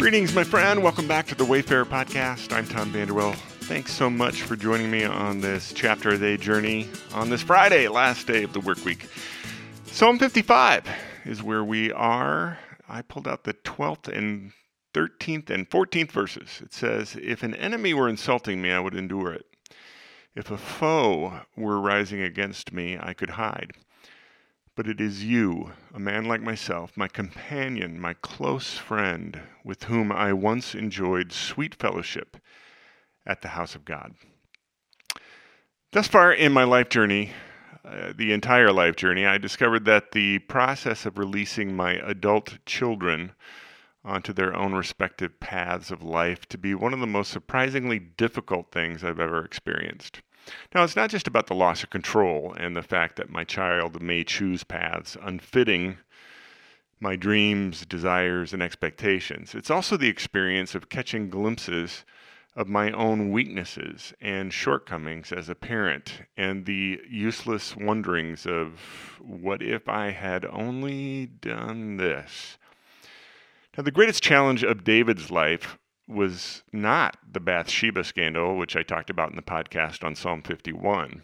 Greetings, my friend. Welcome back to the Wayfarer Podcast. I'm Tom Vanderwell. Thanks so much for joining me on this chapter of the journey on this Friday, last day of the work week. Psalm 55 is where we are. I pulled out the 12th and 13th and 14th verses. It says, If an enemy were insulting me, I would endure it. If a foe were rising against me, I could hide. But it is you, a man like myself, my companion, my close friend, with whom I once enjoyed sweet fellowship at the house of God. Thus far in my life journey, uh, the entire life journey, I discovered that the process of releasing my adult children onto their own respective paths of life to be one of the most surprisingly difficult things I've ever experienced. Now, it's not just about the loss of control and the fact that my child may choose paths unfitting my dreams, desires, and expectations. It's also the experience of catching glimpses of my own weaknesses and shortcomings as a parent and the useless wonderings of what if I had only done this. Now, the greatest challenge of David's life was not the Bathsheba scandal, which I talked about in the podcast on Psalm 51.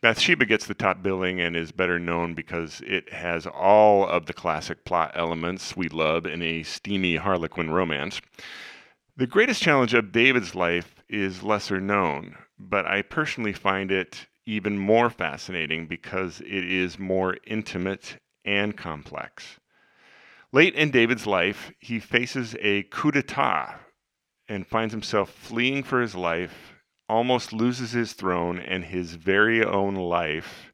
Bathsheba gets the top billing and is better known because it has all of the classic plot elements we love in a steamy Harlequin romance. The greatest challenge of David's life is lesser known, but I personally find it even more fascinating because it is more intimate and complex. Late in David's life, he faces a coup d'etat and finds himself fleeing for his life, almost loses his throne and his very own life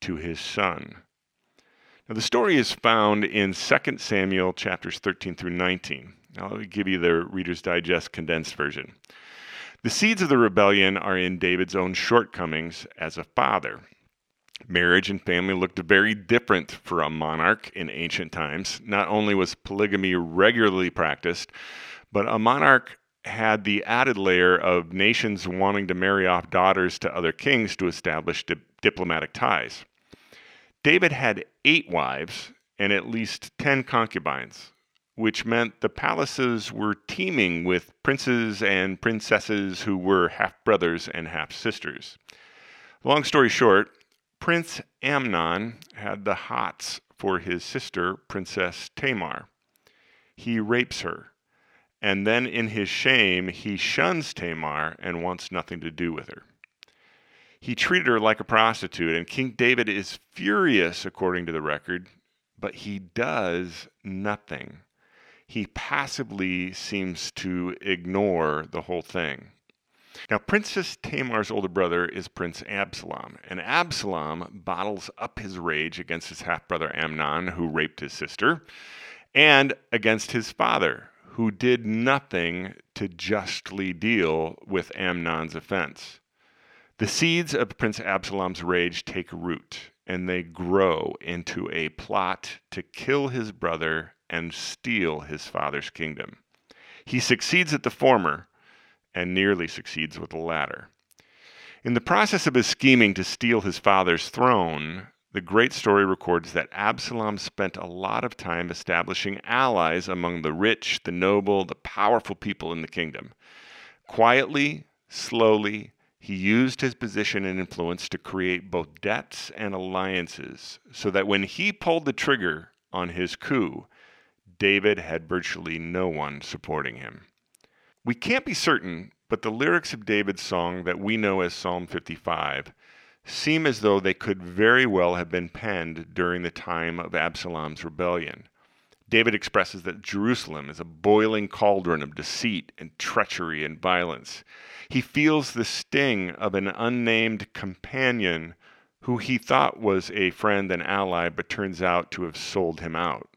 to his son. Now, the story is found in 2 Samuel chapters 13 through 19. Now, let me give you the Reader's Digest condensed version. The seeds of the rebellion are in David's own shortcomings as a father. Marriage and family looked very different for a monarch in ancient times. Not only was polygamy regularly practiced, but a monarch had the added layer of nations wanting to marry off daughters to other kings to establish di- diplomatic ties. David had eight wives and at least ten concubines, which meant the palaces were teeming with princes and princesses who were half brothers and half sisters. Long story short, Prince Amnon had the hots for his sister, Princess Tamar. He rapes her and then in his shame, he shuns Tamar and wants nothing to do with her. He treated her like a prostitute, and King David is furious, according to the record, but he does nothing. He passively seems to ignore the whole thing. Now, Princess Tamar's older brother is Prince Absalom, and Absalom bottles up his rage against his half brother Amnon, who raped his sister, and against his father, who did nothing to justly deal with Amnon's offense. The seeds of Prince Absalom's rage take root, and they grow into a plot to kill his brother and steal his father's kingdom. He succeeds at the former and nearly succeeds with the latter. In the process of his scheming to steal his father's throne, the great story records that Absalom spent a lot of time establishing allies among the rich, the noble, the powerful people in the kingdom. Quietly, slowly, he used his position and influence to create both debts and alliances so that when he pulled the trigger on his coup, David had virtually no one supporting him. We can't be certain, but the lyrics of David's song that we know as Psalm 55 seem as though they could very well have been penned during the time of Absalom's rebellion. David expresses that Jerusalem is a boiling cauldron of deceit and treachery and violence. He feels the sting of an unnamed companion who he thought was a friend and ally, but turns out to have sold him out.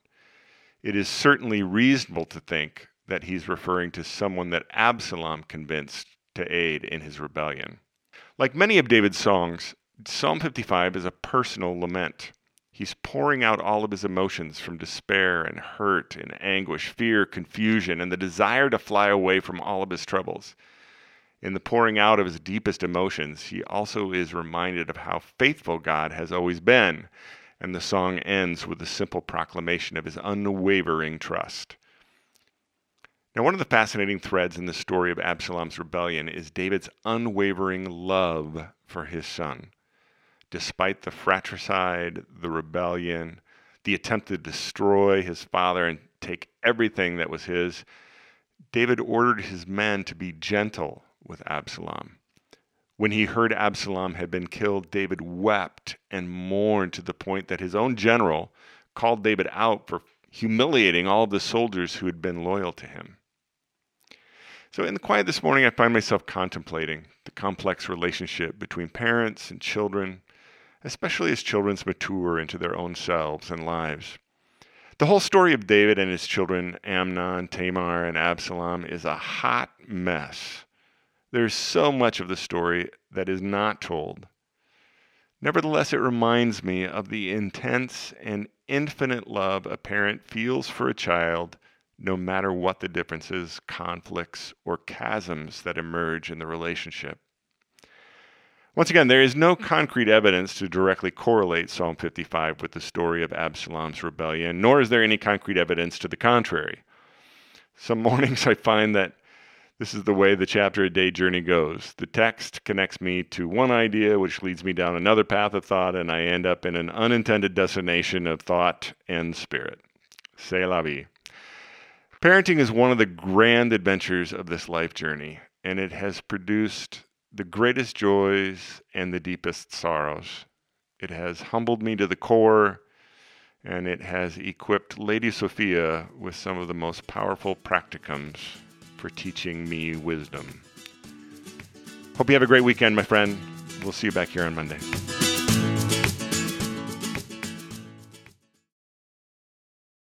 It is certainly reasonable to think that he's referring to someone that Absalom convinced to aid in his rebellion. Like many of David's songs, Psalm 55 is a personal lament. He's pouring out all of his emotions from despair and hurt and anguish, fear, confusion, and the desire to fly away from all of his troubles. In the pouring out of his deepest emotions, he also is reminded of how faithful God has always been, and the song ends with a simple proclamation of his unwavering trust. Now, one of the fascinating threads in the story of Absalom's rebellion is David's unwavering love for his son. Despite the fratricide, the rebellion, the attempt to destroy his father and take everything that was his, David ordered his men to be gentle with Absalom. When he heard Absalom had been killed, David wept and mourned to the point that his own general called David out for humiliating all the soldiers who had been loyal to him. So, in the quiet this morning, I find myself contemplating the complex relationship between parents and children, especially as children mature into their own selves and lives. The whole story of David and his children, Amnon, Tamar, and Absalom, is a hot mess. There's so much of the story that is not told. Nevertheless, it reminds me of the intense and infinite love a parent feels for a child, no matter what the differences, conflicts, or chasms that emerge in the relationship. Once again, there is no mm-hmm. concrete evidence to directly correlate Psalm 55 with the story of Absalom's rebellion, nor is there any concrete evidence to the contrary. Some mornings I find that this is the way the chapter a day journey goes. The text connects me to one idea, which leads me down another path of thought, and I end up in an unintended destination of thought and spirit. C'est la vie. Parenting is one of the grand adventures of this life journey, and it has produced the greatest joys and the deepest sorrows. It has humbled me to the core, and it has equipped Lady Sophia with some of the most powerful practicums for teaching me wisdom. Hope you have a great weekend, my friend. We'll see you back here on Monday.